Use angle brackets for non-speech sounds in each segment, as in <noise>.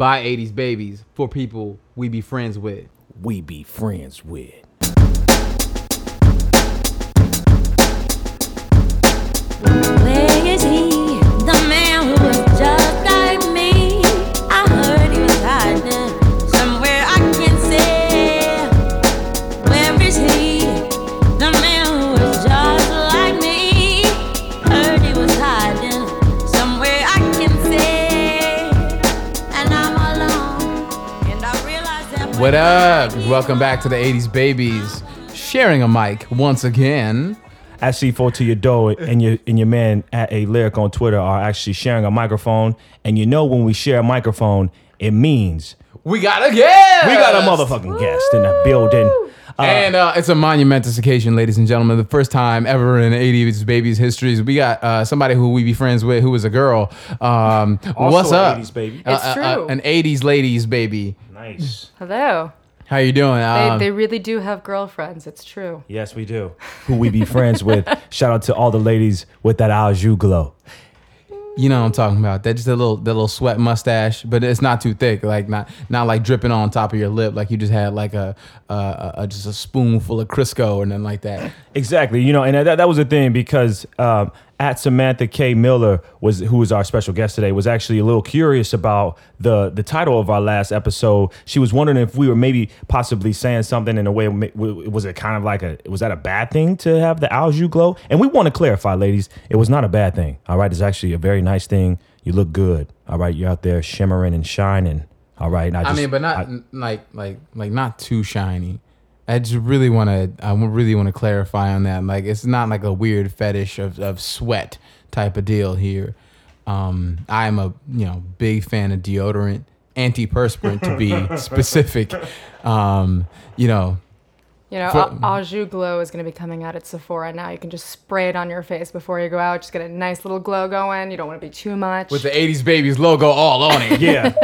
by 80s babies for people we be friends with. We be friends with. What up? Welcome back to the 80s babies. Sharing a mic once again. At C4 to your door and your and your man at a lyric on Twitter are actually sharing a microphone. And you know when we share a microphone, it means We got a guest. we got a motherfucking guest in the building. Uh, and uh, it's a monumentous occasion, ladies and gentlemen. The first time ever in 80s babies histories, we got uh, somebody who we be friends with who was a girl. Um, Also what's up? 80s baby. Uh, It's uh, true. uh, an 80s ladies baby. nice. Hello. How you doing? They, Um, they really do have girlfriends. It's true. Yes, we do. <laughs> Who we be friends with. Shout out to all the ladies with that au jus glow. You know what I'm talking about. That just a little, that little sweat mustache, but it's not too thick. Like not, not like dripping on top of your lip. Like you just had like a, a, a, just a spoonful of Crisco or nothing like that. Exactly. You know, and that, that was the thing because um, at Samantha K. Miller was who was our special guest today was actually a little curious about the the title of our last episode. She was wondering if we were maybe possibly saying something in a way was it kind of like a was that a bad thing to have the jus glow? And we want to clarify, ladies, it was not a bad thing. All right, it's actually a very nice thing. You look good. All right, you're out there shimmering and shining. All right, I just- mean, but not I- like like like not too shiny. I just really want to. I really want to clarify on that. Like, it's not like a weird fetish of, of sweat type of deal here. Um, I'm a you know big fan of deodorant, antiperspirant to be <laughs> specific. Um, you know, You know, For- Au Au Jus Glow is going to be coming out at Sephora now. You can just spray it on your face before you go out. Just get a nice little glow going. You don't want to be too much. with the '80s babies logo all on it, <laughs> yeah.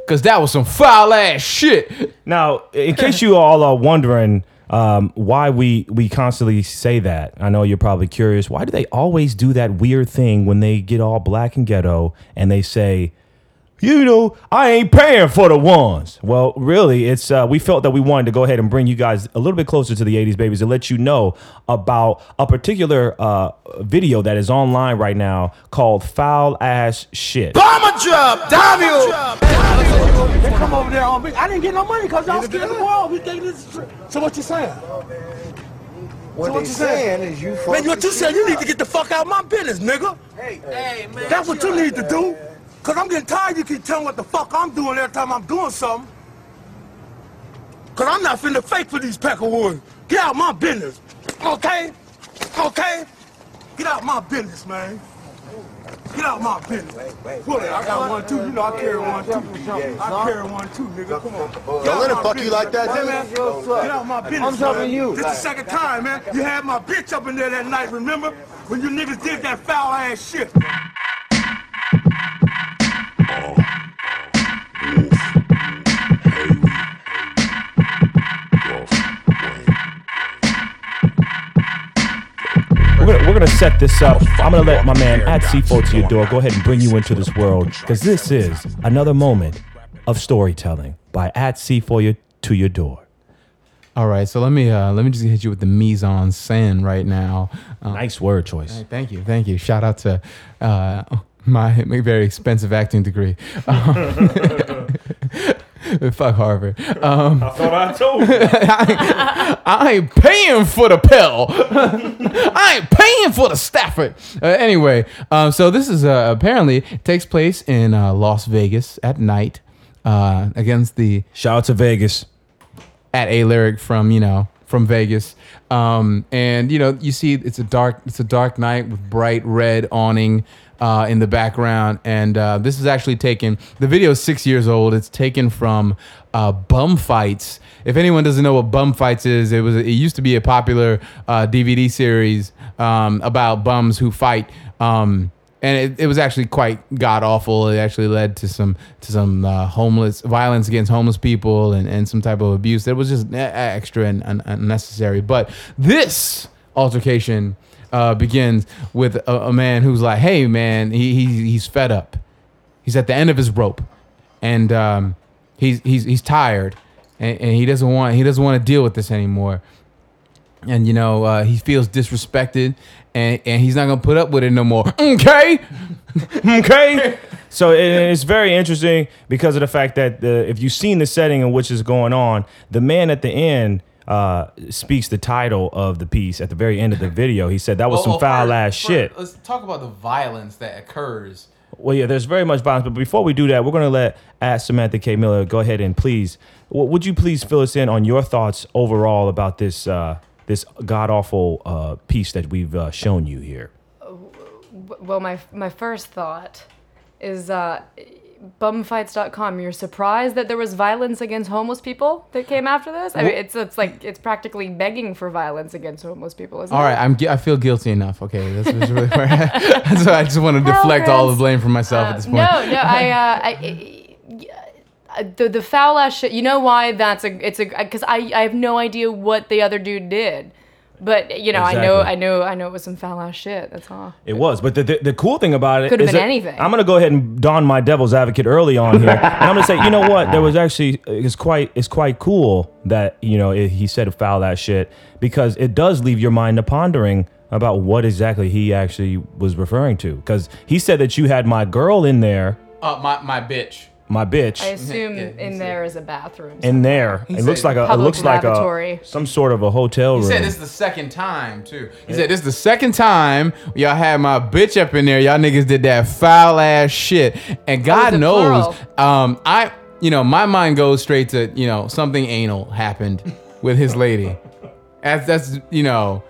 Because that was some foul ass shit. Now, in case you all are wondering um, why we we constantly say that, I know you're probably curious. Why do they always do that weird thing when they get all black and ghetto and they say, you know, I ain't paying for the ones. Well, really, it's uh, we felt that we wanted to go ahead and bring you guys a little bit closer to the '80s babies and let you know about a particular uh, video that is online right now called "Foul Ass Shit." Bomber drop, damn you! They come over there on me. I didn't get no money because y'all scared the world. We think this is true. So what you saying? What So what you saying? saying is you Man, fucking what you saying? You need to get the fuck out of my business, nigga. Hey, hey, man. That's what you need to do. Cause I'm getting tired. You keep telling what the fuck I'm doing every time I'm doing something. Cause I'm not finna fake for these peckerwoods. Get out my business. Okay? Okay? Get out my business, man. Get out my business. Pull it. I got one too. You know I carry one too. I carry one too, nigga. Come on. Don't let him fuck you like that, dude. man, Get out my business. I'm talking man. you. This the second time, man. You had my bitch up in there that night, remember? When you niggas did that foul ass shit. Set this up. I'm gonna let my man at C4 to your door go ahead and bring you into this world because this is another moment of storytelling by at C4 your, to your door. All right, so let me uh, let me just hit you with the mise en scène right now. Uh, Nice word choice. Hey, Thank you, thank you. Shout out to uh, my, my very expensive acting degree. Um, <laughs> <laughs> fuck Harvard. Um, I thought I told you. <laughs> I ain't paying for the pill. <laughs> I ain't paying for the Stafford. Uh, anyway, um, so this is uh, apparently takes place in uh, Las Vegas at night uh, against the Shout out to Vegas. at a lyric from you know from Vegas. Um, and you know you see it's a dark it's a dark night with bright red awning uh, in the background. And uh, this is actually taken. The video is six years old. It's taken from uh, Bum Fights. If anyone doesn't know what Bum Fights is, it was it used to be a popular uh, DVD series um, about bums who fight. Um, and it, it was actually quite god awful. It actually led to some to some uh, homeless violence against homeless people and, and some type of abuse that was just e- extra and un- unnecessary. But this altercation uh, begins with a, a man who's like, "Hey, man, he, he he's fed up. He's at the end of his rope. and um, he's he's he's tired, and, and he doesn't want he doesn't want to deal with this anymore. And you know uh, he feels disrespected, and and he's not gonna put up with it no more. <laughs> Okay. <laughs> okay. So it, it's very interesting because of the fact that the, if you've seen the setting in which is going on, the man at the end uh, speaks the title of the piece at the very end of the video. He said that was some foul ass shit. Let's talk about the violence that occurs. Well, yeah, there's very much violence. But before we do that, we're going to let at Samantha K. Miller go ahead and please, w- would you please fill us in on your thoughts overall about this uh, this god awful uh, piece that we've uh, shown you here? Well, my my first thought is uh, bumfights.com. You're surprised that there was violence against homeless people that came after this? I mean, it's it's like it's practically begging for violence against homeless people, isn't All it? right, I'm I feel guilty enough. Okay, that's, that's really where. <laughs> that's why I just want to deflect all the blame from myself at this point. No, no, I, <laughs> uh, I, I, the the foul ass shit. You know why that's a it's a because I I have no idea what the other dude did, but you know I know I know I know it was some foul ass shit. That's all. It was, but the, the, the cool thing about it Could've been that anything. I'm gonna go ahead and don my devil's advocate early on here, <laughs> and I'm gonna say, you know what? There was actually it's quite it's quite cool that you know it, he said foul that shit because it does leave your mind to pondering about what exactly he actually was referring to. Because he said that you had my girl in there, Uh, my my bitch. My bitch. I assume <laughs> Yeah, in said- there is a bathroom. in there, it said looks like a it public looks like a lavatory. some sort of a hotel room. He said this is the second time too. He said this is the second time y'all had my bitch up in there. Y'all niggas did that foul ass shit, and God it knows, um, I you know my mind goes straight to you know something anal happened with his lady. That's that's you know.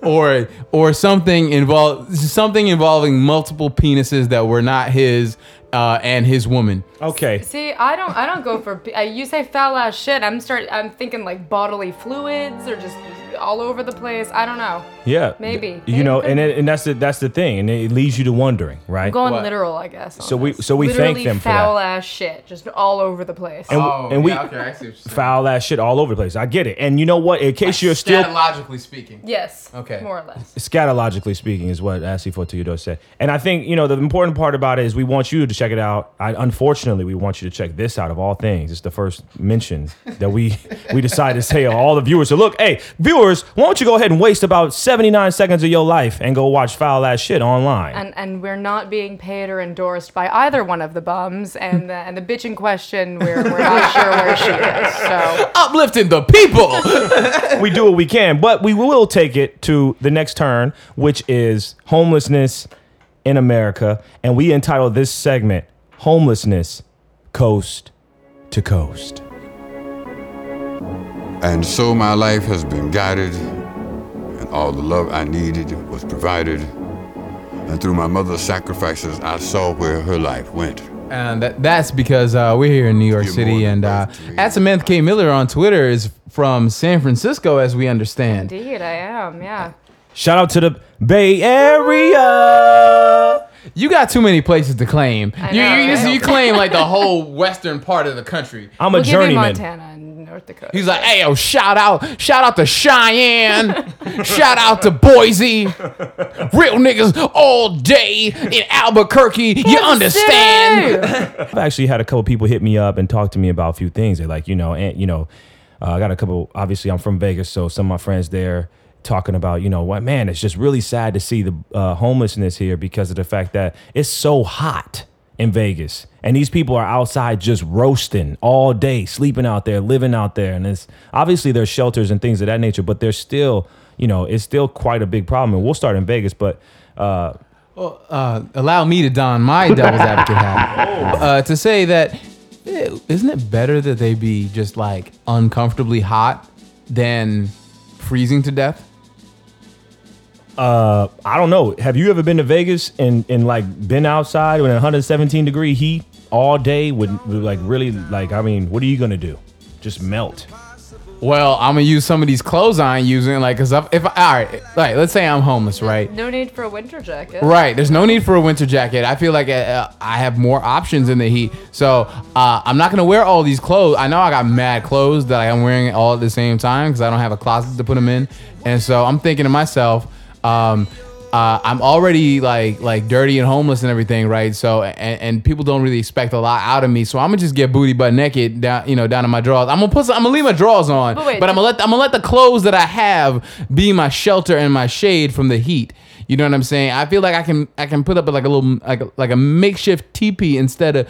Or, or something involved, something involving multiple penises that were not his, uh, and his woman. okay. See, I don't, I don't go for. Uh, you say foul ass shit. I'm start. I'm thinking like bodily fluids or just all over the place. I don't know. Yeah, Maybe. You know, and it, and that's the that's the thing, and it leads you to wondering, right? Going What? literal, I guess. on So we- this. so we thank them for foul that. ass shit, just all over the place. And, Oh, and we yeah, okay, I see what you're saying. foul ass shit all over the place. I get it. And you know what? In case you're still Scatologically speaking. yes. Okay. More or less. scatologically speaking is what Ashley Fortudo said. And I think, you know, the important part about it is we want you to check it out. I, unfortunately, we want you to check this out of all things. It's the first mention that we we decided to say to all the viewers. So look, hey, viewers, why don't you go ahead and waste about 79 seconds of your life and go watch foul ass shit online. And and we're not being paid or endorsed by either one of the bums. And the, and the bitch in question, we're, we're not <laughs> sure where she is. So Uplifting the people. <laughs> we do what we can, but we will take it to the next turn, which is homelessness in America. And we entitle this segment Homelessness Coast to Coast. And so my life has been guided, and all the love I needed was provided. And through my mother's sacrifices, I saw where her life went. And that, that's because uh, we're here in New York You're City, and uh, at Samantha K. Miller on Twitter is from San Francisco, as we understand. indeed, I am. Yeah. Shout out to the Bay Area. You got too many places to claim. I you, know, you, right? you claim like the whole western part of the country. I'm a We'll give you journeyman. Montana and North Dakota. He's like, hey, yo, shout out, shout out to Cheyenne, <laughs> shout out to Boise, real niggas all day in Albuquerque. you understand? <laughs> I've actually had a couple people hit me up and talk to me about a few things. They're like, you know, and you know, uh, I got a couple. Obviously, I'm from Vegas, so some of my friends there talking about, you know, what man, it's just really sad to see the uh, homelessness here because of the fact that it's so hot in Vegas, and these people are outside just roasting all day, sleeping out there, living out there, and it's obviously there's shelters and things of that nature, but there's still, you know, it's still quite a big problem. And we'll start in Vegas, but. Uh, uh, allow me to don my devil's advocate hat <laughs> uh, to say that eh, isn't it better that they be just like uncomfortably hot than freezing to death? Uh, I don't know. Have you ever been to Vegas and, and like been outside with 117 degree heat all day with, with like really like I mean, what are you gonna do? Just melt. Well, I'm gonna use some of these clothes I ain't using, like, cause if, if I, all right, like, let's say I'm homeless, right? No need for a winter jacket. Right. There's no need for a winter jacket. I feel like uh, I have more options in the heat. So uh, I'm not gonna wear all these clothes. I know I got mad clothes that I'm wearing all at the same time because I don't have a closet to put them in. And so I'm thinking to myself, um, uh, I'm already like like dirty and homeless and everything, right? So and, and people don't really expect a lot out of me. So I'm gonna just get booty butt naked down, you know, down in my drawers. I'm gonna put some, I'm gonna leave my drawers on, But but, I'm gonna let I'm gonna let the clothes that I have be my shelter and my shade from the heat. You know what I'm saying? I feel like I can I can put up like a little like a, like a makeshift teepee instead of.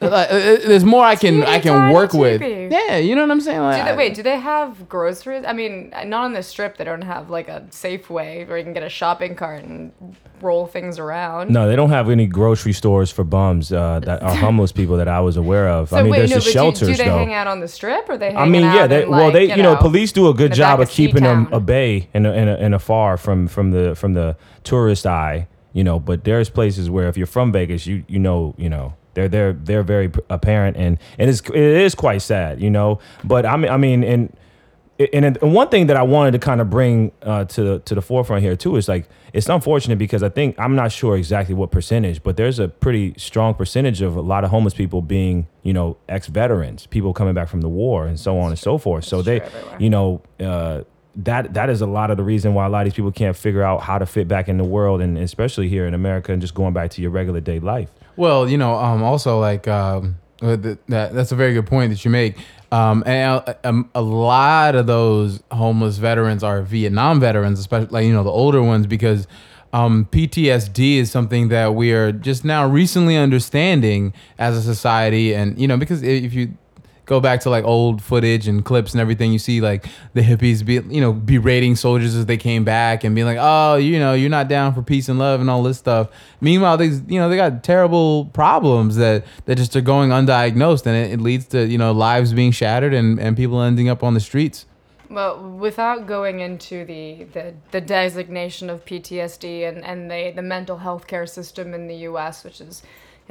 Like, uh, uh, there's more I can I can work with. Yeah, you know what I'm saying? Like, Do they, wait, do they have groceries? I mean, not on the strip. They don't have like a Safeway where you can get a shopping cart and roll things around. No, they don't have any grocery stores for bums uh, that are <laughs> homeless people that I was aware of. So I mean, wait, there's no, the shelters do, do they though. hang out on the strip or they hang I mean, out yeah, they, in, well, like, they, you know, police do a good job back of keeping them T-town? a bay and a, and a, and afar from from the from the tourist eye, you know. But there's places where if you're from Vegas, you you know, you know, they're they're they're very apparent and and it's it is quite sad, you know. But I mean, I mean, and and, and one thing that I wanted to kind of bring uh, to the, to the forefront here too is like it's unfortunate because I think I'm not sure exactly what percentage, but there's a pretty strong percentage of a lot of homeless people being you know ex veterans, people coming back from the war, and so on and so forth. So they, you know. Uh, that that is a lot of the reason why a lot of these people can't figure out how to fit back in the world, and especially here in America, and just going back to your regular day life. Well, you know, um, also like um, uh, that that's a very good point that you make. Um, and uh, um, a lot of those homeless veterans are Vietnam veterans, especially like you know the older ones, because um, PTSD is something that we are just now recently understanding as a society, and you know because if you go back to like old footage and clips and everything, you see like the hippies be you know berating soldiers as they came back and being like, oh, you know, you're not down for peace and love and all this stuff. Meanwhile, these you know they got terrible problems that that just are going undiagnosed, and it, it leads to you know lives being shattered and and people ending up on the streets. Well, without going into the, the, the designation of PTSD and, and the, the mental health care system in the US, which is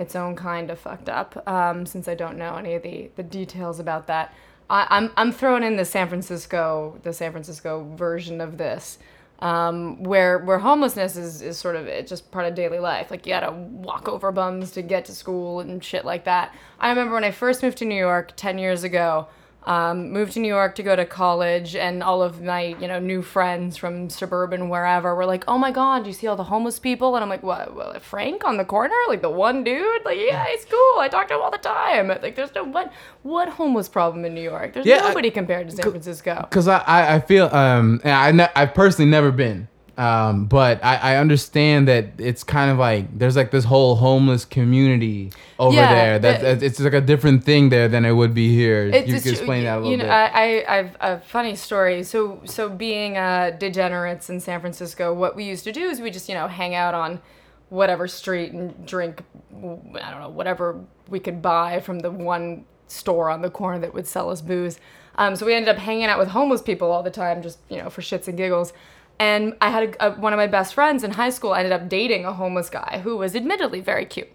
its own kind of fucked up, um, since I don't know any of the, the details about that, I, I'm, I'm throwing in the San Francisco the San Francisco version of this. Um, where where homelessness is, is sort of it's just part of daily life. Like you gotta walk over bums to get to school and shit like that. I remember when I first moved to New York ten years ago um, moved to New York to go to college, and all of my you know new friends from suburban wherever were like, "Oh my God, do you see all the homeless people?" And I'm like, "What? Well, Frank on the corner, like the one dude? Like, yeah, he's cool. I talk to him all the time. Like, there's no what what homeless problem in New York? There's Yeah, I- nobody compared to San Francisco." Because I, I, I feel um I ne- I've personally never been um but I, I understand that it's kind of like there's like this whole homeless community over Yeah, there that that it's like a different thing there than it would be here. It's- you it's can explain that a little you know, bit. I, I, I've a funny story. So, so being uh, degenerates in San Francisco, what we used to do is we just, you know, hang out on whatever street and drink, I don't know, whatever we could buy from the one store on the corner that would sell us booze. Um, so we ended up hanging out with homeless people all the time, just you know, for shits and giggles. And I had a, a, one of my best friends in high school ended up dating a homeless guy who was admittedly very cute.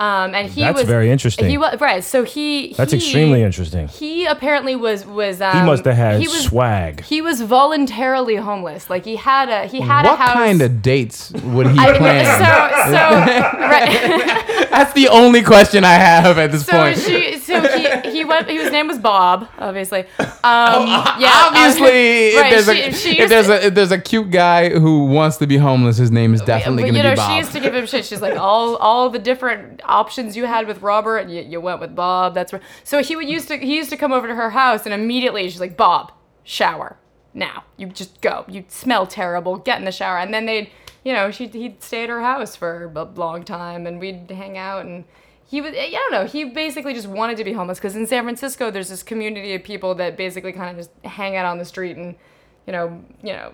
Um, and he That's was very interesting. He was right. So he That's he- extremely interesting. he apparently was was um, He must have had he was, swag. He was voluntarily homeless. Like he had a he had what a house. What kind of dates would he I, plan? so so <laughs> right. That's the only question I have at this so point. she so he he went. His name was Bob, obviously. Um, yeah, Obviously, <laughs> right, if, there's she- a, she if there's to- a if there's a cute guy who wants to be homeless, his name is definitely going you to know, be Bob. she used to give him shit. She's like, all all the different options you had with Robert, you, you went with Bob. That's where. So he would used to he used to come over to her house, and immediately she's like, Bob, shower now. You just go. You smell terrible. Get in the shower, and then they'd, you know, she he'd stay at her house for a long time, and we'd hang out and. He was, I don't know, he basically just wanted to be homeless because in San Francisco, there's this community of people that basically kind of just hang out on the street and, you know, you know,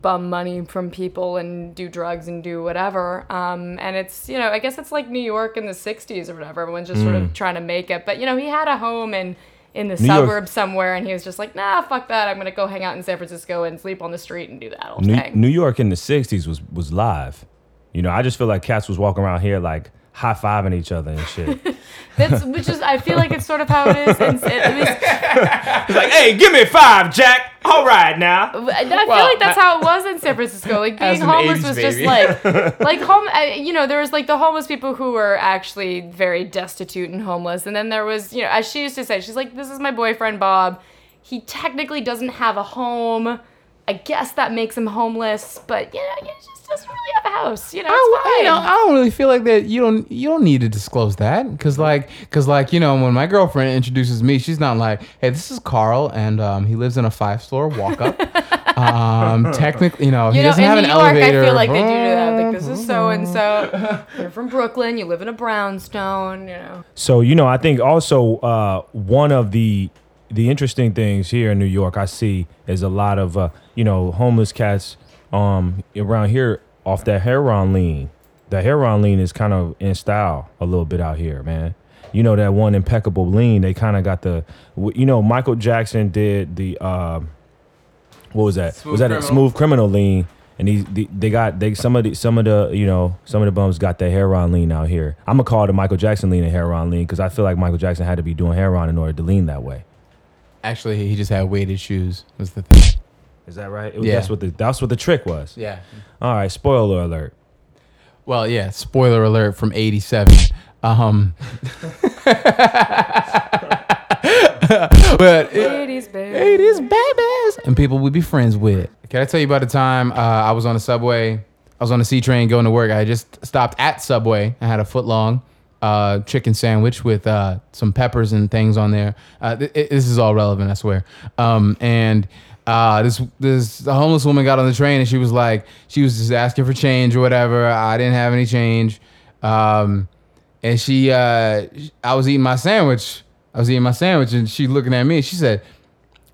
bum money from people and do drugs and do whatever. Um, and it's, you know, I guess it's like New York in the 60s or whatever. Everyone's just sort of trying to make it. But, you know, he had a home in, in the Mm. New York- suburbs somewhere and he was just like, nah, fuck that. I'm going to go hang out in San Francisco and sleep on the street and do that whole New, thing. New York in the '60s was was live. You know, I just feel like cats was walking around here like high fiving each other and shit. <laughs> That's, which is, I feel like it's sort of how it is. And, it, was, It's like, hey, give me five, Jack. All right now. I feel like that's how it was in San Francisco. Like <laughs> being homeless 80s was just like, <laughs> like home. You know, there was like the homeless people who were actually very destitute and homeless, and then there was, you know, as she used to say, she's like, "This is my boyfriend Bob. He technically doesn't have a home. I guess that makes him homeless, but you know, he just doesn't really have have a house. You know, I, it's fine. you know, I don't really feel like that. You don't you don't need to disclose that because like because like you know when my girlfriend introduces me, she's not like, hey, this is Carl, and um, he lives in a five floor walk up. <laughs> um, technically, you know, he know, doesn't in have New an York, elevator. I feel like they do do that. Like, this is so and so. <laughs> You're from Brooklyn. You live in a brownstone. You know. So you know, I think also uh, one of the the interesting things here in New York I see is a lot of uh, you know homeless cats um, around here off that heroin lean. The heroin lean is kind of in style a little bit out here, man. You know that one impeccable lean. They kind of got the, you know, Michael Jackson did the, um, what was that? Smooth was that Criminal. a smooth criminal lean? And these, they, they got they some of the some of the you know some of the bums got the heroin lean out here. I'm gonna call the Michael Jackson lean a heroin lean because I feel like Michael Jackson had to be doing heroin in order to lean that way. Actually, he just had weighted shoes. Was the thing. Is that right? It was- Yeah. That's what the that's what the trick was. Yeah. All right. Spoiler alert. Well, yeah. Spoiler alert from '87. Um, <laughs> but it, Ladies, baby. 80s babies and people we'd be friends with. Can I tell you about the time uh, I was on a subway? I was on a C train going to work. I just stopped at Subway. I had a foot long uh, chicken sandwich with uh, some peppers and things on there. Uh, th- it- this is all relevant, I swear. Um, and uh, this this homeless woman got on the train and she was like, she was just asking for change or whatever. I didn't have any change. Um, and she uh I was eating my sandwich. I was eating my sandwich and she looking at me and she said,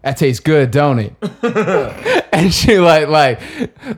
That tastes good, don't it? <laughs> and she like like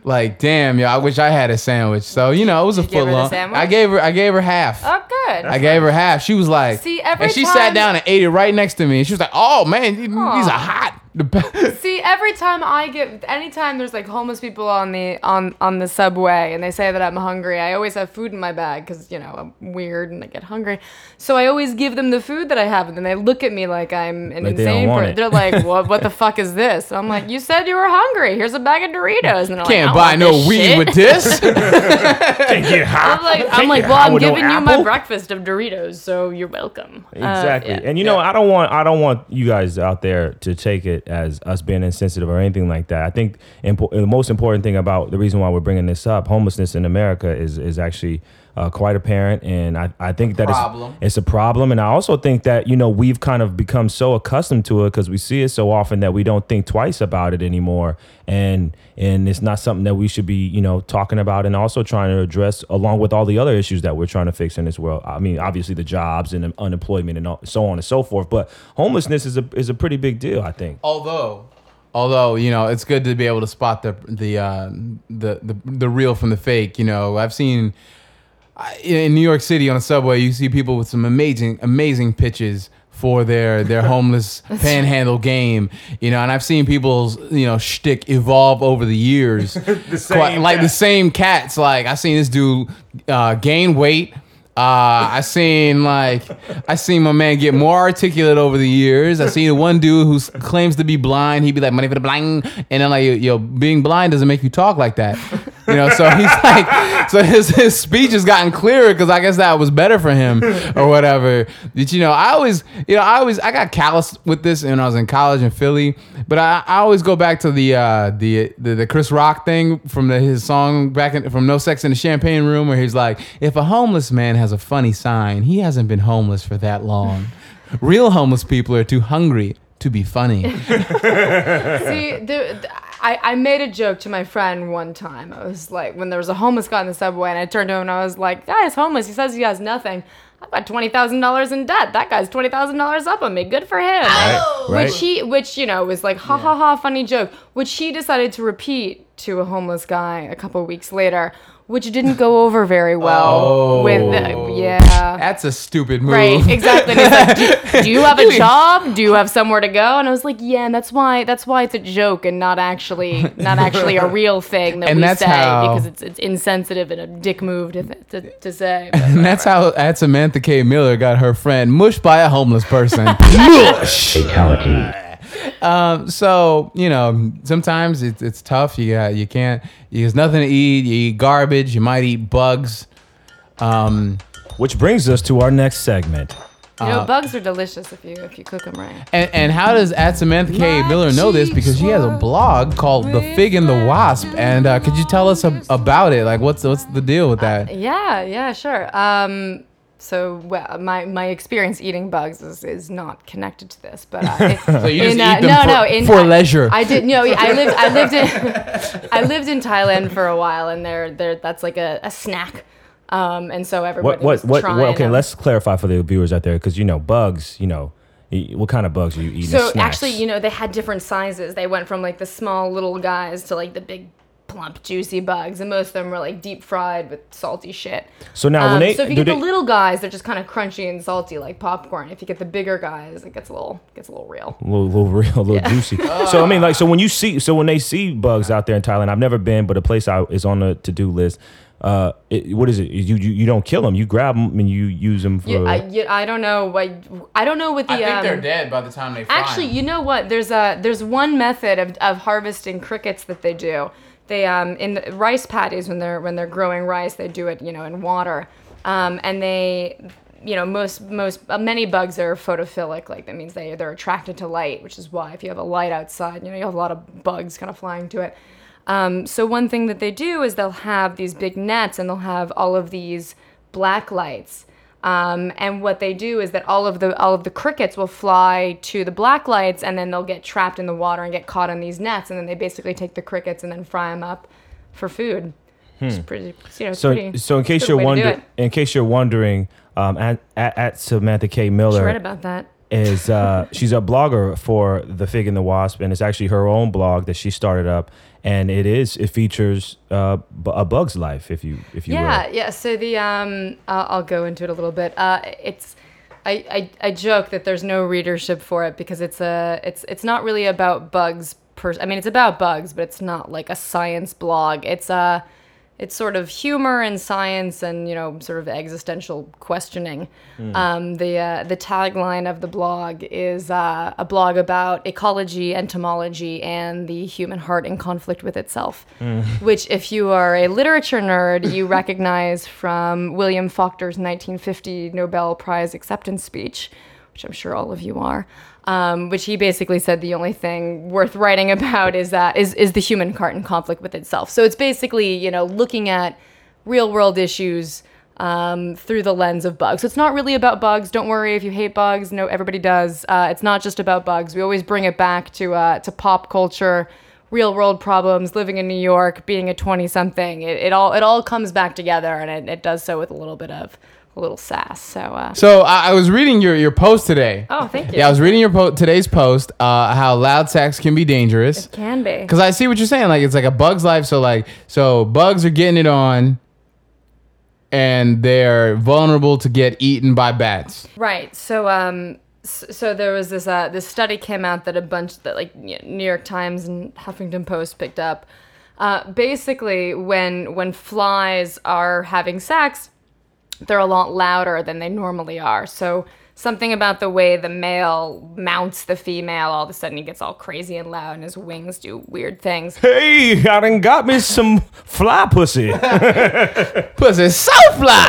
like damn, yo, I wish I had a sandwich. So, you know, it was a You foot long. sandwich? I gave her I gave her half. Oh, good. I gave her half. She was like, See, every and she time- sat down and ate it right next to me. And she was like, "Oh man, these Aw. are hot." <laughs> The be- See, every time I get, anytime there's like homeless people on the on on the subway, and they say that I'm hungry, I always have food in my bag because you know I'm weird and I get hungry. So I always give them the food that I have, and then they look at me like I'm an Like they don't insane want person. it. They're like, <laughs> "What? What the fuck is this?" And I'm like, "You said you were hungry. Here's a bag of Doritos." And they're Can't like, "I buy don't no want this weed shit." with this. <laughs> I'm like, I'm like, well, hot I'm with no giving you my apple?" breakfast of Doritos, so you're welcome. Uh, Exactly. yeah. and you know, I don't want I don't want you guys out there to take it as us being insensitive or anything like that. I think impo- the most important thing about the reason why we're bringing this up, homelessness in America is is actually uh, quite apparent, and I, I think that it's- it's a problem. And I also think that you know we've kind of become so accustomed to it because we see it so often that we don't think twice about it anymore, and and it's not something that we should be you know talking about and also trying to address along with all the other issues that we're trying to fix in this world. I mean, obviously the jobs and the unemployment and all, so on and so forth, but homelessness is a is a pretty big deal. I think. although although you know it's good to be able to spot the the uh, the, the the real from the fake you know i've seen in new york city on a subway you see people with some amazing amazing pitches for their their <laughs> homeless panhandle game you know and i've seen people's you know shtick evolve over the years. <laughs> The Quite- like the same cats. Like i seen this dude uh, gain weight. Uh, I seen like I seen my man get more articulate over the years. I seen one dude who claims to be blind. He'd be like money for the blind, and then like yo, being blind doesn't make you talk like that, you know. So he's <laughs> like, so his his speech has gotten clearer because I guess that was better for him or whatever. But you know, I always, you know, I always I got callous with this when I was in college in Philly, but I, I always go back to the uh the the, the Chris Rock thing from the, his song back in, from No Sex in the Champagne Room where he's like, if a homeless man has a funny sign, he hasn't been homeless for that long. Real homeless people are too hungry to be funny. <laughs> See, the, the- I, I made a joke to my friend one time. I was like, when there was a homeless guy in the subway, and I turned to him and I was like, guy's homeless. He says he has nothing. I've got twenty thousand dollars in debt. That guy's twenty thousand dollars up on me. Good for him. Right, oh. right. Which he, which you know, was like ha ha ha, funny joke. Which he decided to repeat to a homeless guy a couple weeks later, which didn't go over very well. Oh. With the, yeah. That's a stupid move. Right, exactly. And he's like, do, <laughs> do you have a job? Do you have somewhere to go? And I was like, yeah, and that's why that's why it's a joke and not actually not actually a <laughs> real thing that And we that's say how- because it's it's insensitive and a dick move to to, to say. But <laughs> And that's how at Samantha K. Miller got her friend mushed by a homeless person. Mush. Um, so you know, sometimes it's it's tough. You got you can't. There's nothing to eat. You eat garbage. You might eat bugs. Um, Which brings us to our next segment. You know, Uh, bugs are delicious if you if you cook them right. And, and how does at Samantha K Miller know this? Because she has a blog called The Fig and the Wasp. And uh, could you tell us ab- about it? Like, what's what's the deal with that? Yeah, yeah, sure. Um, so well, my my experience eating bugs is, is not connected to this, but uh, <laughs> So you just in, uh, eat them no, for, no, in, for I- leisure. I did no. I lived. I <laughs> lived in. I lived in Thailand for a while, and there, there. That's like a, a snack. Um, and so everybody What what was what? trying. okay, them. let's clarify for the viewers out there because you know bugs. You know, what kind of bugs are you eating? So actually, you know, they had different sizes. They went from like the small little guys to like the big, plump, juicy bugs, and most of them were like deep fried with salty shit. So now when Um, they so if you get they, the little guys, they're just kind of crunchy and salty like popcorn. If you get the bigger guys, it gets a little gets a little real. a little, little real, a <laughs> little juicy. <laughs> So I mean, like, so when you see, so when they see bugs out there in Thailand, I've never been, but a place I is on the to do list. Uh, it, what is it? You, you you don't kill them, you grab them and you use them for. You, I, you, I don't know. I, I don't know what the. I think um, dead by the time they fry Actually, you know what? There's a there's one method of, of harvesting crickets that they do. They um in the rice paddies when they're when they're growing rice, they do it you know in water, um and they you know most most uh, many bugs are photophilic like that means they they're attracted to light which is why if you have a light outside you know you have a lot of bugs kind of flying to it. Um, so one thing that they do is they'll have these big nets and they'll have all of these black lights um, and what they do is that all of the all of the crickets will fly to the black lights, and then they'll get trapped in the water and get caught in these nets, and then they basically take the crickets and then fry them up for food. It's pretty, you know, it's so pretty. so in case you're way to do wondering, in case you're wondering, um, at, at at Samantha K She Miller read about that. Is uh, she's a blogger for the Fig and the Wasp, and it's actually her own blog that she started up, and it is it features uh, a bug's life, if you if you Yeah, will. yeah. So the um, uh, I'll go into it a little bit. Uh, it's. I, I, I joke that there's no readership for it because it's a it's it's not really about bugs per I mean it's about bugs but it's not like a science blog it's a it's sort of humor and science and you know sort of existential questioning. Um, the uh, the tagline of the blog is uh, a blog about ecology entomology and the human heart in conflict with itself <laughs> which if you are a literature nerd you recognize from William Faulkner's 1950 Nobel Prize acceptance speech which I'm sure all of you are, um, which he basically said the only thing worth writing <laughs> about is that is is the human cart in conflict with itself. So it's basically you know looking at real world issues um, through the lens of bugs. So it's not really about bugs. Don't worry if you hate bugs. No, everybody does. Uh, it's not just about bugs. We always bring it back to uh, to pop culture. Real world problems, living in New York, being a twenty something, it, it all it all comes back together, and it, it does so with a little bit of a little sass. So, uh, So I, I was reading your, your post today. oh, thank you. Yeah, I was reading your po- today's post. Uh, how loud sex can be dangerous. It Can be. Because I see what you're saying. Like it's like a bug's life. So like so bugs are getting it on, and they're vulnerable to get eaten by bats. Right. So um s- so there was this uh this study came out that a bunch that like New York Times and Huffington Post picked up. Uh, basically, when when flies are having sex, they're a lot louder than they normally are. So something about the way the male mounts the female, all of a sudden he gets all crazy and loud, and his wings do weird things. Hey, I done got me some fly pussy. <laughs> Pussy so fly.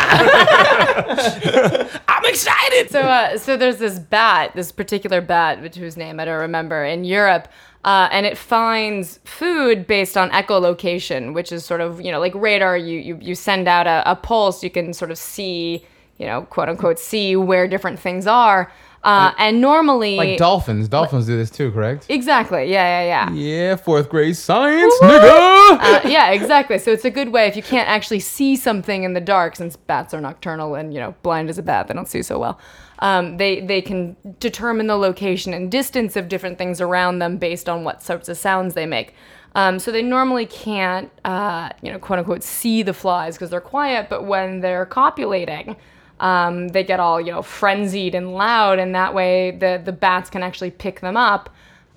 <laughs> I'm excited. so uh, so there's this bat, this particular bat, which whose name I don't remember, in Europe, uh, and it finds food based on echolocation, which is sort of you know like radar. You you you send out a, a pulse, you can sort of see you know quote unquote see where different things are, uh, and normally Like dolphins. Dolphins do this too, correct? exactly yeah yeah yeah. Yeah, fourth grade science, nigga. Uh, yeah, exactly. So it's a good way if you can't actually see something in the dark, since bats are nocturnal and you know blind as a bat, they don't see so well. Um, they they can determine the location and distance of different things around them based on what sorts of sounds they make. Um, so they normally can't, uh, you know, quote unquote, see the flies because they're quiet. But when they're copulating, um, they get all you know frenzied and loud, and that way the the bats can actually pick them up,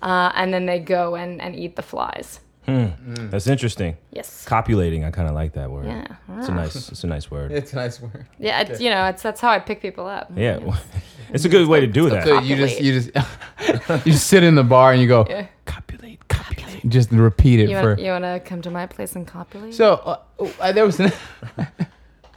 uh, and then they go and, and eat the flies. That's interesting. Yes. Copulating, I kind of like that word. Yeah. It's a nice, it's a nice word. It's a nice word. Yeah, it's, you know, it's that's how I pick people up. Yeah, <laughs> it's a good way to do that. So you just you just <laughs> you just sit in the bar and you go copulate, copulate. Just repeat it You for. want you want to come to my place and copulate? So uh, oh, uh, there was an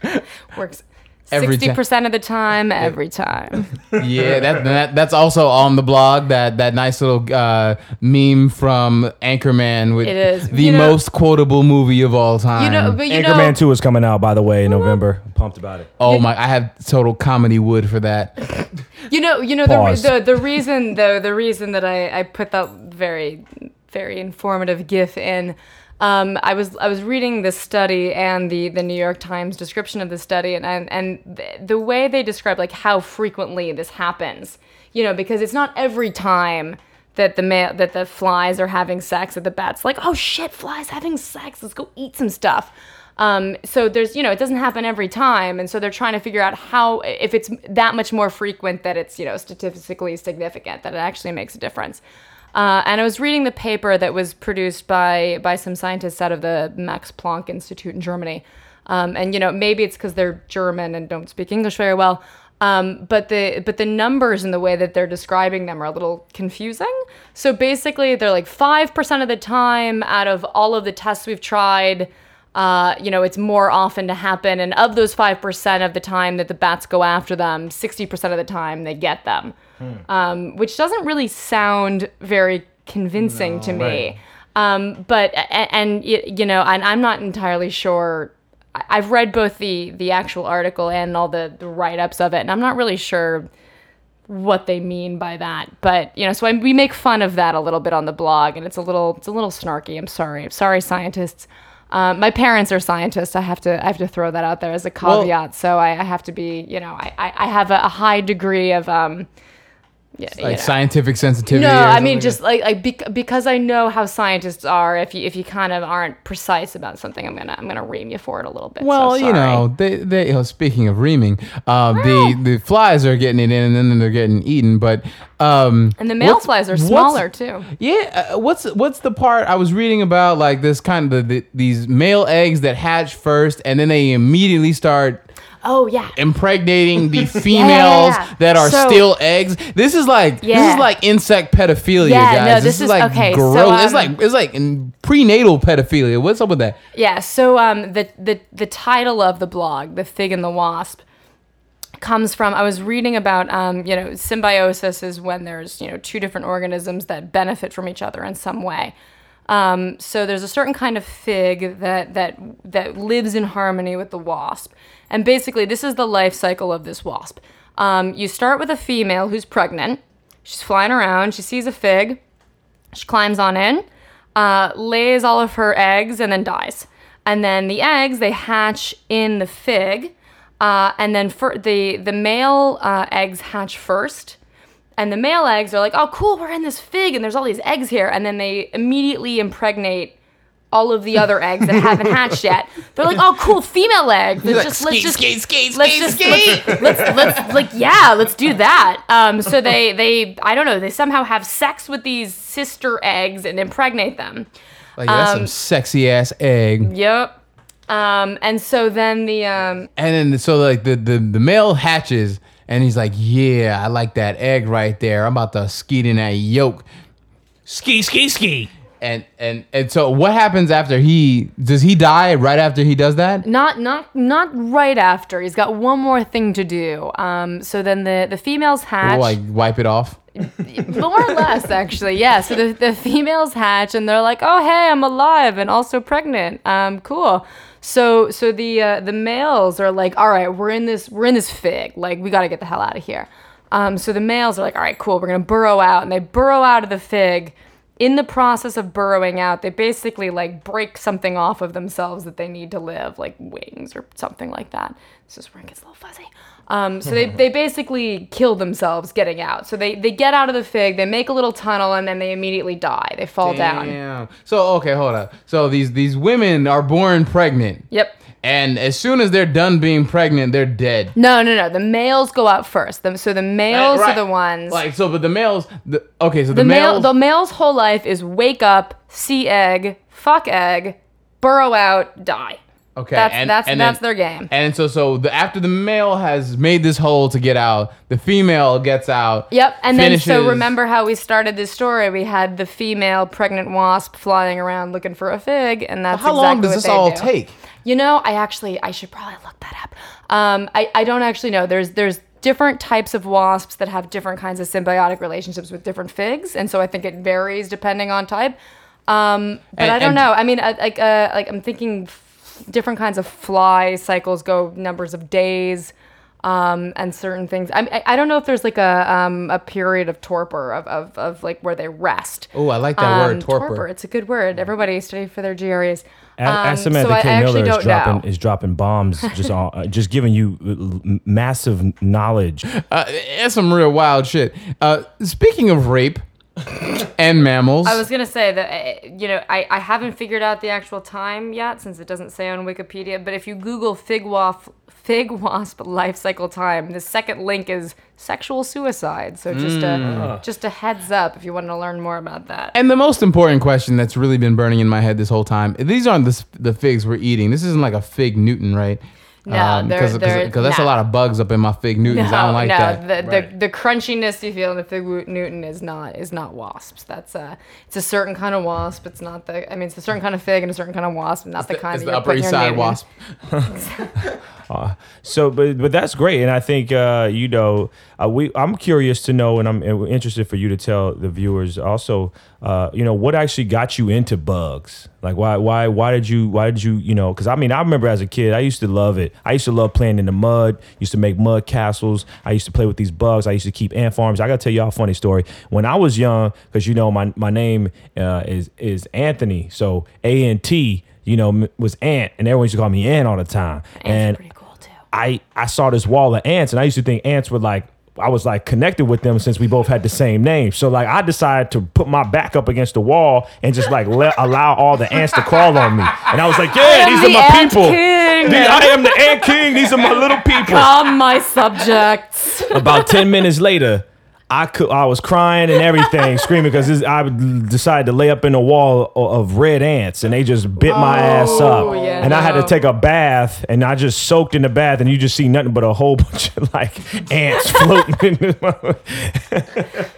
<laughs> works Every Sixty time. percent of the time, every time. <laughs> Yeah, that, that that's also on the blog. That that nice little uh, meme from Anchorman with It is. the You know- most quotable movie of all time. You know, but you Anchorman know, 2 is coming out, by the way, in November. I'm pumped about it. oh my, I have total comedy wood for that. <laughs> You know, you know the, the the reason though the reason that I I put that very very informative GIF in. Um, I was I was reading this study and the the New York Times description of the study and and, and the, way they describe like how frequently this happens. You know, because it's not every time that the ma- that the flies are having sex that the bats like oh shit flies having sex let's go eat some stuff. Um, so there's, you know, it doesn't happen every time, and so they're trying to figure out how, if it's that much more frequent, that it's, you know, statistically significant, that it actually makes a difference. Uh, and I was reading the paper that was produced by by some scientists out of the Max Planck Institute in Germany, um, and you know, maybe it's because they're German and don't speak English very well. Um, but the but the numbers and the way that they're describing them are a little confusing. So basically, they're like five percent of the time out of all of the tests we've tried, uh, you know, it's more often to happen. And of those 5% of the time that the bats go after them, 60% of the time they get them, um, which doesn't really sound very convincing to me. Um, but, a- and, you know, and I'm not entirely sure. I've read both the, the actual article and all the, the write ups of it, and I'm not really sure what they mean by that. But you know, so I, we make fun of that a little bit on the blog, and it's a little it's a little snarky. I'm sorry, I'm sorry, scientists. Um, my parents are scientists. I have to I have to throw that out there as a Well- caveat. so I, I have to be you know I I, I have a, a high degree of um. Yeah, you Like know. scientific sensitivity. No, I mean just like like bec- because I know how scientists are. If you if you kind of aren't precise about something, I'm gonna I'm gonna ream you for it a little bit. so Well, you know, they, they you know, speaking of reaming, uh, the the flies are getting it in, and then they're getting eaten. But um, and the male flies are smaller too. Yeah, uh, what's what's the part I was reading about? Like this kind of the, these male eggs that hatch first, and then they immediately start Oh yeah. impregnating the <laughs> females yeah. that are So- still eggs. This is like this is like insect pedophilia, Yeah, guys. no, this, this is is- like okay, so, gross. it's um, like it's like in prenatal pedophilia. What's up with that? Yeah, so um, the, the the title of the blog, "The Fig and the Wasp," comes from I was reading about um, you know symbiosis is when there's you know two different organisms that benefit from each other in some way. Um, so there's a certain kind of fig that that that lives in harmony with the wasp, and basically this is the life cycle of this wasp. Um, you start with a female who's pregnant. She's flying around. She sees a fig. She climbs on in, uh, lays all of her eggs, and then dies. And then the eggs they hatch in the fig, uh, and then for the the male uh, eggs hatch first, and the male eggs are like, oh cool, we're in this fig, and there's all these eggs here, and then they immediately impregnate all of the other eggs that haven't <laughs> hatched yet. They're like, oh cool, female egg. Let's like, just let's skate, just skate, skate, let's skate, just skate. Let's, let's let's like yeah, let's do that. Um, so they they I don't know they somehow have sex with these sister eggs and impregnate them. Like that's Um, some sexy ass egg. Yep. Um, and so then the um, And then so like the, the the male hatches and he's like, Yeah, I like that egg right there. I'm about to skeet in that yolk. Ski, ski, ski. And and and so what happens after he does he die right after he does that? not not not right after he's got one more thing to do. Um, so then the the females hatch. Or like wipe it off. More or less, actually, yeah. So the, the females hatch, and they're like, "Oh, hey, I'm alive and also pregnant. Um, cool." So so the uh, the males are like, "All right, we're in this we're in this fig. Like, we got to get the hell out of here." Um, so the males are like, "All right, cool. We're gonna burrow out," and they burrow out of the fig. In the process of burrowing out, they basically like break something off of themselves that they need to live, like wings or something like that. This is where it gets a little fuzzy. Um, so they, they basically kill themselves getting out. So they, they get out of the fig, they make a little tunnel, and then they immediately die. They fall down. Damn. So okay, hold up. So these these women are born pregnant. Yep. And as soon as they're done being pregnant, they're dead. No, no, no. The males go out first. The, so the males Right. are the ones. Like so, but the males. The, okay, so the, the male, the male's whole life is wake up, see egg, fuck egg, burrow out, die. Okay, that's- and, that's- and that's then- their game. And so, so the after the male has made this hole to get out, the female gets out. Yep, and then so remember how we started this story? We had the female pregnant wasp flying around looking for a fig, and that's How exactly long does this all do. take? You know, I actually I should probably look that up. Um, I, I don't actually know. There's there's different types of wasps that have different kinds of symbiotic relationships with different figs, and so I think it varies depending on type. Um, but And- I don't know. I mean, like uh, like I'm thinking different kinds of fly cycles go numbers of days. Um, and certain things. I, I I don't know if there's like a um, a period of torpor of, of, of like where they rest. Oh, I like that word, torpor. It's a good word. Everybody study for their GREs. A- Ask Um, Samantha so I- K. I actually Miller is don't dropping know. is dropping bombs, just on, <laughs> uh, just giving you uh, l- massive knowledge. Uh, that's some real wild shit. Uh, speaking of rape and mammals, I was gonna say that uh, you know I, I haven't figured out the actual time yet since it doesn't say on Wikipedia. But if you Google fig wasp fig wasp life cycle time, the second link is sexual suicide. So just a just a heads up if you want to learn more about that. and the most important question that's really been burning in my head this whole time: these aren't the, the figs we're eating. This isn't like a fig Newton, right? No, um, they're- because they're- that's a lot of bugs up in my fig Newtons. I don't like no, that. The, the the crunchiness you feel in the fig Newton is not is not wasps. That's a it's a certain kind of wasp. It's not the I mean it's a certain kind of fig and a certain kind of wasp, not the, kind It's that the you Upper put in East your Side Newton. <laughs> <laughs> wasp. So, but but that's great, and I think uh, you know, uh, we I'm curious to know, and I'm uh, interested for you to tell the viewers also, uh, you know, what actually got you into bugs? Like, why why why did you why did you you know? Because I mean, I remember as a kid, I used to love it. I used to love playing in the mud. Used to make mud castles. I used to play with these bugs. I used to keep ant farms. I gotta tell y'all a funny story. When I was young, because you know my my name uh, is is Anthony, so A N T. You know, was Ant, and everyone used to call me Ant all the time. Ants and I I saw this wall of ants, and I used to think ants were like I was like connected with them since we both had the same name. So like I decided to put my back up against the wall and just like let allow all the ants to crawl on me. And I was like, yeah, am these are my ant people. king. These- I am the ant king. These are my little people. Come my subjects. About ten minutes later. I could, I was crying and everything, <laughs> screaming because I decided to lay up in a wall of red ants, and they just bit my ass up. Oh, yeah, and I had to take a bath, and I just soaked in the bath, and you just see nothing but a whole <laughs> bunch of like ants <laughs> floating in the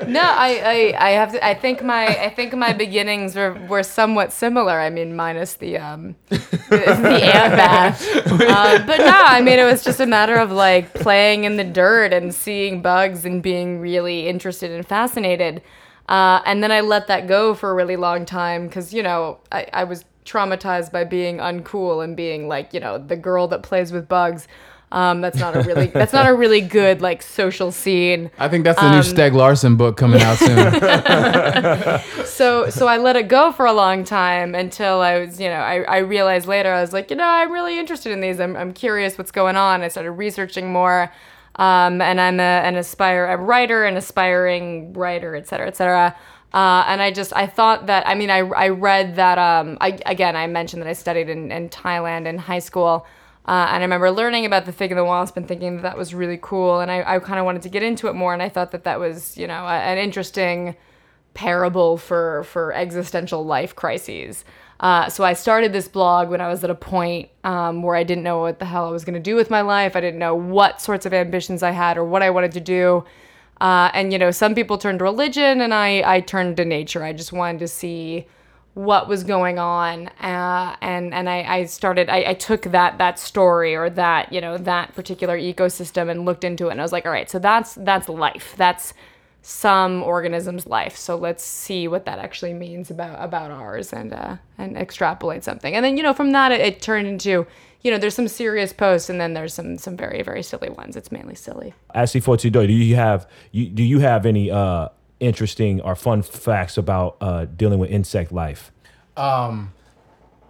No, I, I, I have to. I think my, I think my beginnings were, were somewhat similar. I mean, minus the um, the, the ant bath. Uh, but no, I mean, it was just a matter of like playing in the dirt and seeing bugs and being really interested and fascinated. Uh, and then I let that go for a really long time because you know I, I was traumatized by being uncool and being like you know the girl that plays with bugs. Um, that's not a really that's not a really <laughs> good like social scene. I think that's the Um, new Stieg Larsson book coming out soon. <laughs> so so I let it go for a long time until I was, you know, I, I realized later I was like, you know, I'm really interested in these. I'm, I'm curious what's going on. I started researching more. Um, and I'm a, an aspire a writer, an aspiring writer, et cetera, et cetera. Uh, and I just I thought that I mean I, I read that um I again I mentioned that I studied in, in Thailand in high school. Uh, and I remember learning about the fig and the wasp and thinking that that was really cool. And I, I kind of wanted to get into it more. And I thought that that was, you know, a, an interesting parable for for existential life crises. Uh, so I started this blog when I was at a point um, where I didn't know what the hell I was going to do with my life. I didn't know what sorts of ambitions I had or what I wanted to do. Uh, and you know, some people turned to religion, and I I turned to nature. I just wanted to see what was going on, uh, and and I, I started. I, I took that that story or that you know that particular ecosystem and looked into it, and I was like, all right, so that's that's life. That's some organism's life. So let's see what that actually means about about ours and uh, and extrapolate something. And then you know from that it, it turned into you know there's some serious posts and then there's some some very very silly ones. It's mainly silly. Ashley Fortudo, do you have you do you have any uh interesting or fun facts about uh dealing with insect life? Um,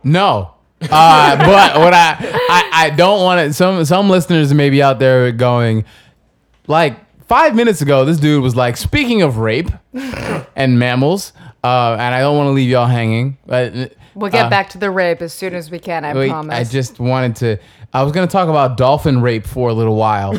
no. Uh, <laughs> but what I, I I don't want to. Some some listeners may be out there going, like five minutes ago, this dude was like, speaking of rape and mammals, uh, and I don't want to leave y'all hanging. But We'll get uh, back to the rape as soon as we can. I wait, promise. I just wanted to. I was gonna talk about dolphin rape for a little while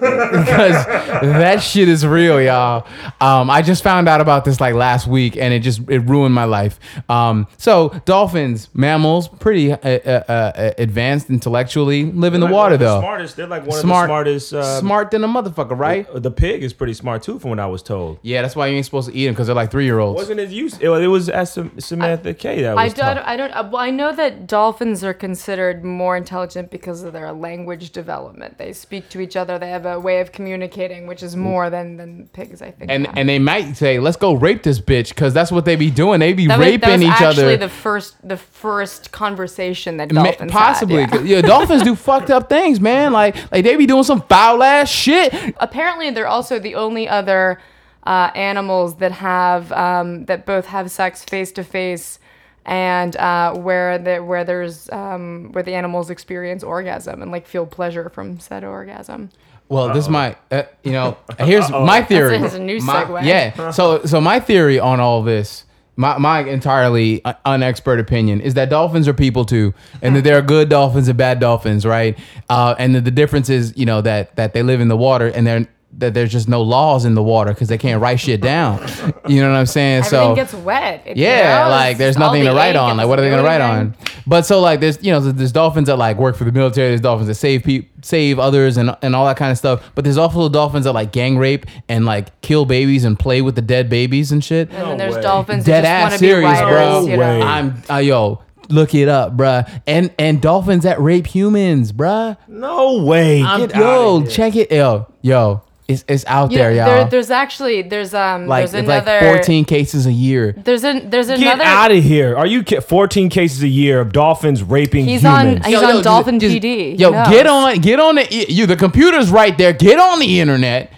because that shit is real, y'all. Um, I just found out about this like last week, and it just it ruined my life. Um, so dolphins, mammals, pretty uh, uh, uh, advanced intellectually, live in the water though. Smartest. They're like one smart, of the smartest. Uh, smart than a motherfucker, right? The pig is pretty smart too, from what I was told. Yeah, that's why you ain't supposed to eat them because they're like three year olds. Wasn't it you? It, was- it was at Samantha K. That was. I was don't. tough. I don't. uh, Well, I know that dolphins are considered more intelligent because because of their language development. They speak to each other. They have a way of communicating, which is more than than pigs, I think. and have. and they might say, "Let's go rape this bitch," because that's what they be doing. They be that was, raping that was each actually other. the first the first conversation that dolphins Possibly, had, yeah. yeah. dolphins do <laughs> fucked up things, man. Like, like they be doing some foul ass shit. apparently they're also the only other uh, animals that have um, that both have sex face to face and uh, where the, where there's um, where the animals experience orgasm and like feel pleasure from said orgasm. Well, this might, uh, you know, <laughs> here's my theory. That's a new My- segue. Yeah. So, so my theory on all this, my, my entirely uh, unexpert opinion is that dolphins are people too, and that there are good dolphins and bad dolphins, right? Uh, and that the difference is, you know, that that they live in the water and they're that there's just no laws in the water because they can't write shit down. <laughs> You know what I'm saying? So everything so gets wet. It- yeah, know, like there's nothing the to write on. Like what are they gonna write on? But so like there's you know there's dolphins that like work for the military. There's dolphins that save people, save others, and and all that kind of stuff. But there's also dolphins that like gang rape and like kill babies and play with the dead babies and shit. And then No there's way. dolphins Dead that just ass to be serious, writers. bro. You know? I'm uh, yo. Look it up, bruh. And and dolphins that rape humans, bruh. No way. I'm, Get yo, check it. Yo, yo, it's it's out You there, know, y'all. there, there's actually there's um like there's another like 14 cases a year. there's an there's Get another out of here. Are you ki- 14 cases a year of dolphins raping He's on- humans? He's on Dolphin PD. Yo, knows. get on, get on the you. The computer's right there. Get on the internet.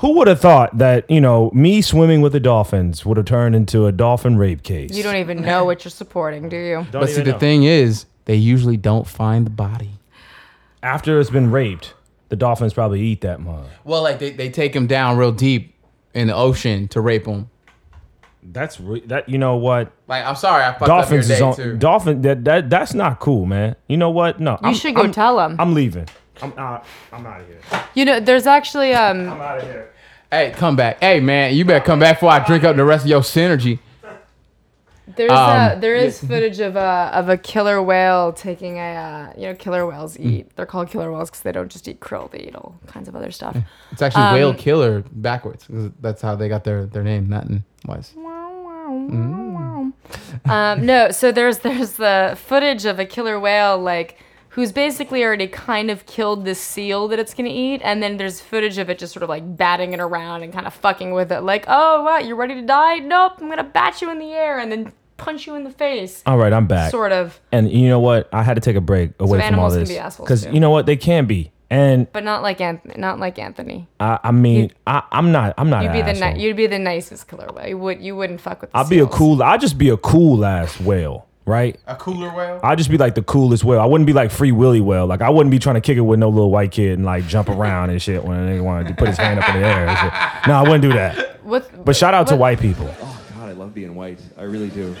Who would have thought that, you know, me swimming with the dolphins would have turned into a dolphin rape case? you don't even know what you're supporting, do you? Don't but see, even the thing is, they usually don't find the body. After it's been raped, the dolphins probably eat that mug. Well, like they, they take him down real deep in the ocean to rape him. That's re- that. You know what? Like, I'm sorry, I fucked Dolphins up is your on day too. dolphin. That that that's not cool, man. You know what? No, You should go tell 'em. I'm leaving. I'm uh, I'm out of here. You know, there's actually um I'm out of here. hey, come back. Hey, man, you better come back before I drink up the rest of your synergy. There's Um, uh there is footage of a of a killer whale taking a uh, you know killer whales eat. They're called killer whales because they don't just eat krill; they eat all kinds of other stuff. It's actually Um, whale killer backwards. That's how they got their, their name, nothing wise. Um, no, so there's there's the footage of a killer whale like who's basically already kind of killed this seal that it's gonna eat, and then there's footage of it just sort of like batting it around and kind of fucking with it, like, oh what, you're ready to die? Nope, I'm gonna bat you in the air and then punch you in the face. All right, I'm back. Sort of, And you know what? I had to take a break away from all animals can this be assholes because too. you know what? They can be. And but not like Anthony. Not like Anthony. I, I mean, I, I'm not. I'm not. You'd be the ni- you'd be the nicest killer whale. You would you wouldn't fuck with. The I'll be a seals. cool. I'll just be a cool ass whale, right? A cooler whale? I'd just be like the coolest whale. I wouldn't be like Free Willy whale. Like I wouldn't be trying to kick it with no little white kid and like jump around and shit when they want to put his hand up in the air. And shit. No, I wouldn't do that. What, But shout out to white people. Oh God, I love being white. I really do.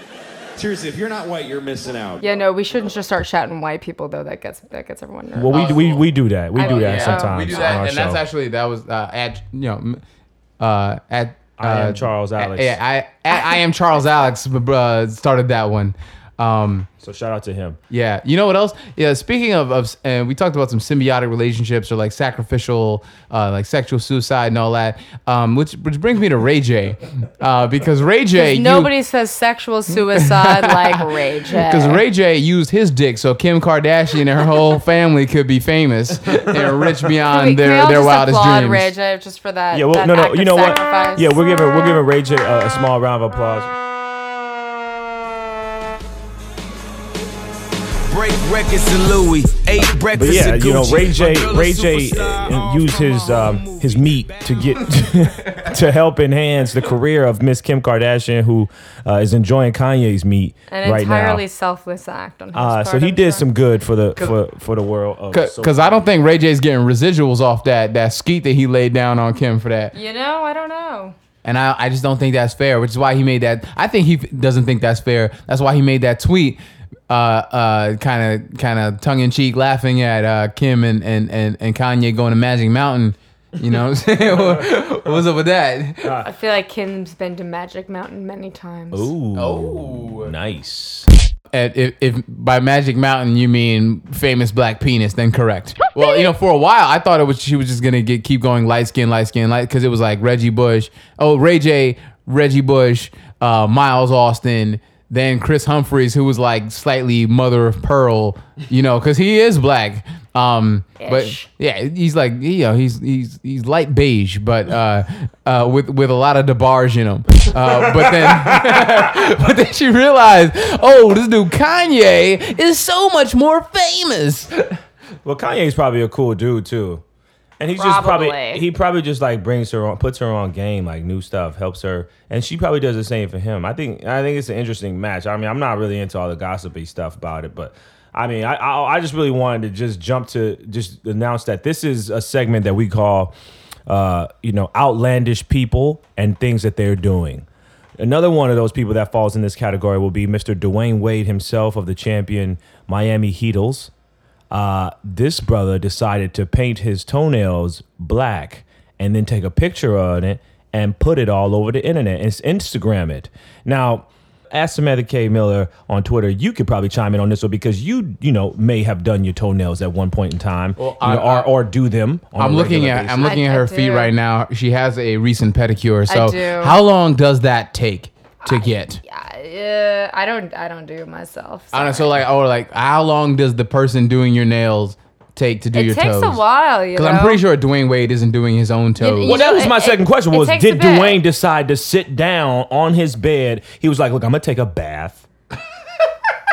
Seriously, if you're not white, you're missing out. Yeah, no, we shouldn't just start shouting white people though. That gets that gets everyone nervous. Well, we we, we do that. We I- do that yeah, sometimes. we do that, our and that's actually that was uh, at you know m- uh, at I am uh, Charles Alex. Yeah, I at, I am Charles Alex uh, started that one. Um, So shout out to him. yeah, you know what else? Yeah, speaking of, of uh, we talked about some symbiotic relationships or like sacrificial, uh, like sexual suicide and all that. Um, which which brings me to Ray J, uh, because Ray J, you- Nobody says sexual suicide <laughs> like Ray J. Because Ray J used his dick so Kim Kardashian and her whole family could be famous and rich beyond we, can we their, all their just wildest applaud dreams. Ray J just for that? Yeah, well, that no, no. You of know what? Yeah, we're giving we're giving Ray J a, a small round of applause. Break records to Louis. Eight But yeah, you know, Ray J, My Ray J uh, used his um, his meat to get <laughs> to help enhance the career of Miss Kim Kardashian, who uh, is enjoying Kanye's meat An right entirely selfless act on his Uh, part. so he I'm did sure. some good for the for, for the world. Of Because I don't think Ray J's getting residuals off that that skeet that he laid down on Kim for that. You know, I don't know. And I, I just don't think that's fair, which is why he made that. I think he f- doesn't think that's fair. That's why he made that tweet, kind of, kind of tongue in cheek, laughing at uh, Kim and, and, and, and Kanye going to Magic Mountain. You know what I'm saying? what, what's up with that? I feel like Kim's been to Magic Mountain many times. Ooh, Oh. nice. And if, if by Magic Mountain you mean famous black penis, then correct. Well, you know, for a while I thought it was she was just gonna get keep going light skin, light skin, light because it was like Reggie Bush, oh Ray J, Reggie Bush, uh, Miles Austin, than Kris Humphries, who was like slightly mother of pearl, you know, because he is black. Um, but yeah, he's like you know he's he's he's light beige, but uh, uh, with with a lot of DeBarge in him. Uh, but then <laughs> but then she realized, oh, this dude Kanye is so much more famous. Well, Kanye's probably a cool dude too, and he's just probably Probably. he probably just like brings her on, puts her on game, like new stuff, helps her, and she probably does the same for him. I think I think it's an interesting match. I mean, I'm not really into all the gossipy stuff about it, but. I mean, I, I I just really wanted to just jump to just announce that this is a segment that we call, uh, you know, outlandish people and things that they're doing. Another one of those people that falls in this category will be Mr. Dwayne Wade himself of the champion Miami Heatles. Uh, this brother decided to paint his toenails black and then take a picture on it and put it all over the internet and Instagram it. Now, ask Samantha K. Miller on Twitter. You could probably chime in on this one because you, you know, may have done your toenails at one point in time, Well, you know, or, or do them. on I'm a looking regular at I'm basis. looking I- at her I feet right now. She has a recent pedicure. So do. how long does that take to get? Uh, I don't. I don't do it myself. I don't. So like, oh, like how long does the person doing your nails take to do it your toes. It takes a while. You know. Because I'm pretty sure Dwayne Wade isn't doing his own toes. you Well, that know, was my it- second it- question. Was did. Dwayne decide to sit down on his bed? He was like, "Look, I'm gonna take a bath."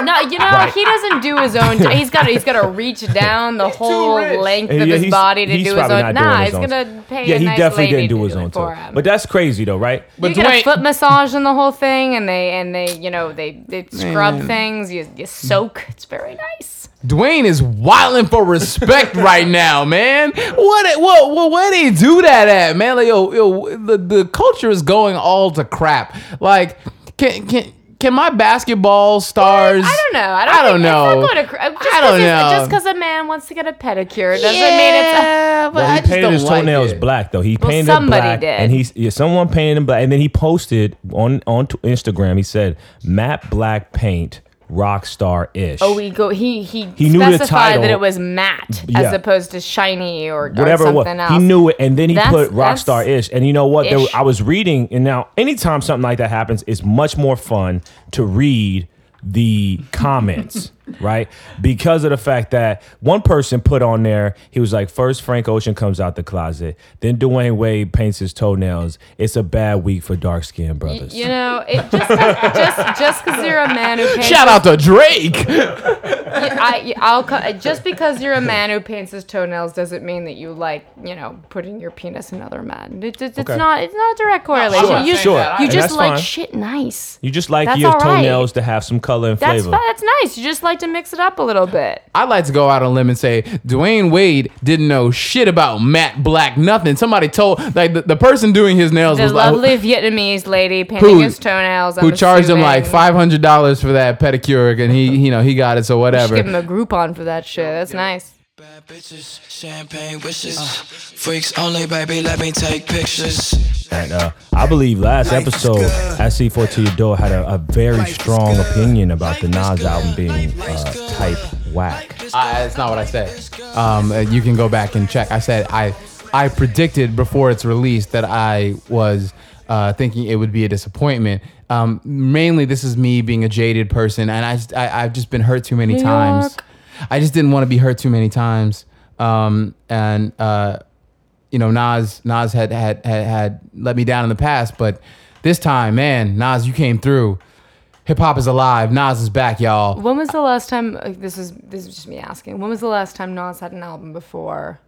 No, you know he doesn't do his own. T- he's got. to He's got to reach down the whole rich. length Yeah, of his body to do his probably own. not doing Nah, his he's own. gonna pay Yeah, a he nice definitely lady didn't do his it own for him. But that's crazy though, right? But you get a foot massage and the whole thing, and they and they you know they they scrub Man. things. You you soak. It's very nice. Dwayne is wilding for respect <laughs> right now, man. What? What? What? Where they do that at, man? Like, yo, yo, the the culture is going all to crap. Like, can can. Can my basketball stars? I don't know. I don't, I don't know. It's not going to, cr- just I don't know. Just because a man wants to get a pedicure doesn't mean it's. A, Yeah, but Well, I he just painted don't his like toenails it. black though. He Well, painted somebody black, did. and he's yeah, someone painted him black, and then he posted on on Instagram. He said, "Matte black paint, rock star ish." oh, he go. He he, He knew the specified that it was matte Yeah. as opposed to shiny or, or whatever it was. something else. He knew it, and then he That's- put Rockstar that's Ish. And you know what? There. I was reading, and now anytime something like that happens, it's much more fun to read the comments, right? Because of the fact that one person put on there, he was like, first Frank Ocean comes out the closet, then Dwayne Wade paints his toenails. It's a bad week for dark skinned brothers. You know, it just just just because you're a man who paints. Shout out to Drake. I, I'll just because you're a man who paints his toenails doesn't mean that you like you know putting your penis in other men. It, it, it's Okay. not it's not a direct correlation. Sure, you sure. you just like fine. shit nice. you just like That's your all right. toenails to have some color and That's flavor. fi- that's nice. You just like to mix it up a little bit. I'd like to go out on a limb and say Dwayne Wade didn't know shit about matte black nothing. Somebody told like the, the person doing his nails The was lovely like Vietnamese lady <laughs> painting Who- his toenails. who I'm charged him like five hundred dollars for that pedicure, and he you know he got it so whatever. give him a Groupon for that shit. That's nice. Bad bitches, champagne wishes. Freaks only, baby, let me take pictures. And uh, I believe last episode, SC4 to Your Door had a, a very strong opinion about the Nas album being uh, type whack. I, that's not what I said. Um, uh, you can go back and check. I said I I predicted before it's release that I was uh, thinking it would be a disappointment. Um, mainly, this is me being a jaded person, and I, just, I I've just been hurt too many New times. York. I just didn't want to be hurt too many times. Um, and uh, you know, Nas Nas had, had had had let me down in the past, but this time, man, Nas, you came through. Hip hop is alive. Nas is back, y'all. When was the last time? uh, This is this is just me asking. When was the last time Nas had an album before,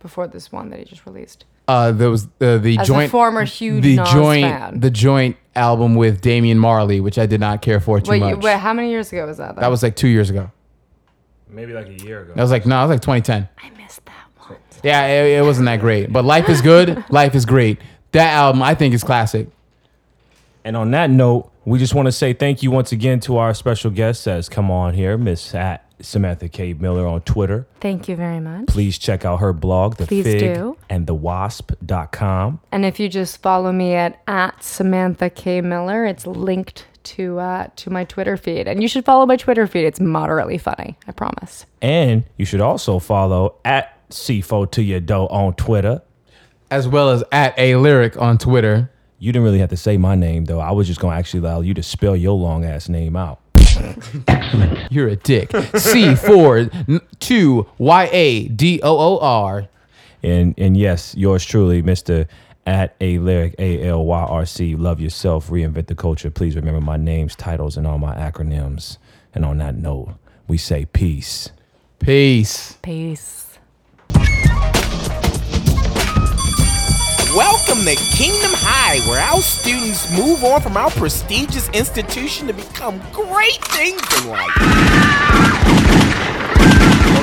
before this one that he just released? Uh, there was uh, the As joint, former huge the Nas joint, fan. the joint album with Damian Marley, which I did not care for too Wait, you- much. wait, how many years ago was that? Though? that was like two years ago. Maybe like a year ago. I was like no, it was like 2010. I missed that one. Yeah, it, it wasn't that great, but life is good. <laughs> life is great. That album, I think, is classic. And on that note, we just want to say thank you once again to our special guest that has come on here, Miss at Samantha K. Miller on Twitter. Thank you very much. Please check out her blog, the Please fig do. and the wasp.com. And if you just follow me at at Samantha K Miller, it's linked to uh, to my Twitter feed. And you should follow my Twitter feed. It's moderately funny. I promise. And you should also follow at CFO to your dough on Twitter. As well as at a lyric on Twitter. You didn't really have to say my name though. I was just gonna actually allow you to spell your long ass name out. <laughs> You're a dick. C four n- two Y A D O O R. And and yes, yours truly, Mr. At a lyric A L Y R C. Love yourself, reinvent the culture. Please remember my names, titles, and all my acronyms. And on that note, we say peace. Peace. Peace. Welcome to Kingdom High, where our students move on from our prestigious institution to become great things in life.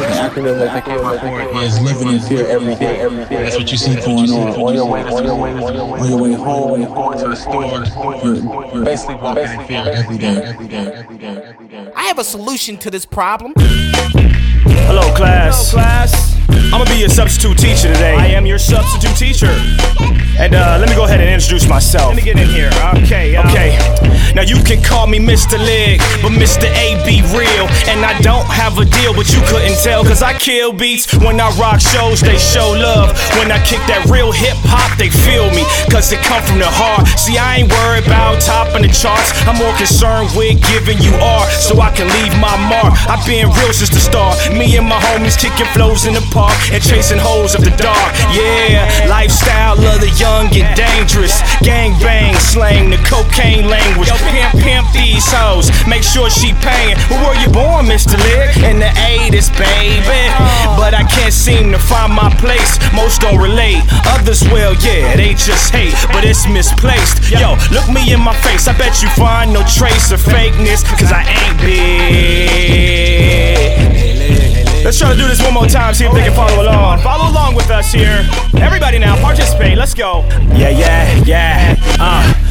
Acronym that they came up for is living in fear every day. That's what you see going on. On your way, on your way, on your way home, you're going to the store. You're, you're basically walking in fear every day. Every day. Every day. Every day. I have a solution to this problem. Hello, class. Hello, class. I'm gonna be your substitute teacher today. I am your substitute teacher. And uh, let me go ahead and introduce myself. Let me get in here. Okay. Okay. Now you can call me Mr. Leg, but Mr. A be real. And I don't have a deal, but you couldn't tell, cause I kill beats. When I rock shows, they show love. When I kick that real hip hop, they feel me, cause it come from the heart. See, I ain't worried about topping the charts. I'm more concerned with giving you art, so I can leave my mark. I've been real since the start. Me and my homies kicking flows in the park and chasing hoes of the dark. Yeah, lifestyle of the young and dangerous. Gang bang, slang the cocaine language. Pimp, pimp these hoes. Make sure she paying. Where were you born, Mr. Lick? In the 80s, baby. But I can't seem to find my place. Most don't relate. Others will, yeah, they just hate. But it's misplaced. Yo, look me in my face. I bet you find no trace of fakeness. Cause I ain't big. Let's try to do this one more time, see if they can follow along. Follow along with us here. Everybody now, participate. Let's go. Yeah, yeah, yeah. Uh.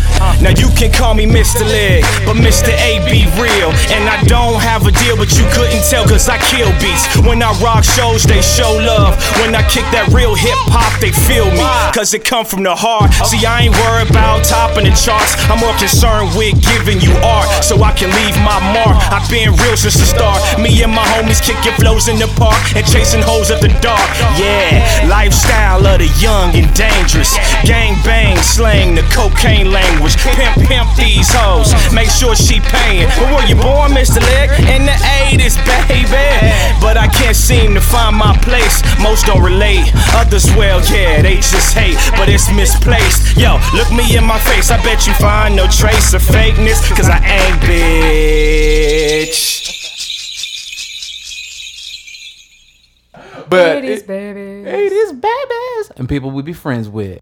Now you can call me Mr. Leg, but Mr. A be real. And I don't have a deal, but you couldn't tell cause I kill beats. When I rock shows, they show love. When I kick that real hip hop, they feel me. Cause it come from the heart. See, I ain't worried about topping the charts. I'm more concerned with giving you art so I can leave my mark. I've been real since the start. Me and my homies kicking flows in the park and chasing hoes at the dark. Yeah, lifestyle of the young and dangerous. Gang bang, slang the cocaine language. Pimp, pimp these hoes. Make sure she paying. But were you born, Mr. Leg? In the 80s, baby. But I can't seem to find my place. Most don't relate. Others, well, yeah, they just hate. But it's misplaced. Yo, look me in my face. I bet you find no trace of fakeness. Cause I ain't bitch. But 80s it- babies. 80s babies. And people we be friends with.